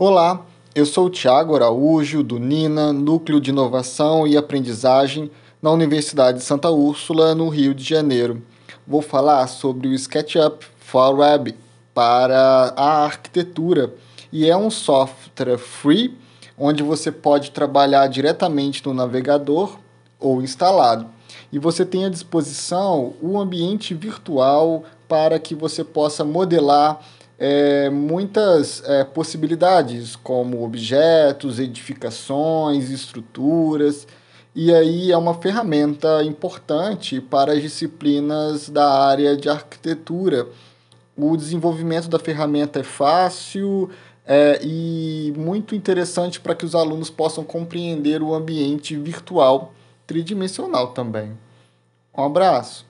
Olá, eu sou o Tiago Araújo, do NINA, Núcleo de Inovação e Aprendizagem, na Universidade de Santa Úrsula, no Rio de Janeiro. Vou falar sobre o SketchUp for Web para a arquitetura e é um software free onde você pode trabalhar diretamente no navegador ou instalado. E você tem à disposição o ambiente virtual para que você possa modelar é, muitas é, possibilidades, como objetos, edificações, estruturas. E aí é uma ferramenta importante para as disciplinas da área de arquitetura. O desenvolvimento da ferramenta é fácil é, e muito interessante para que os alunos possam compreender o ambiente virtual tridimensional também. Um abraço!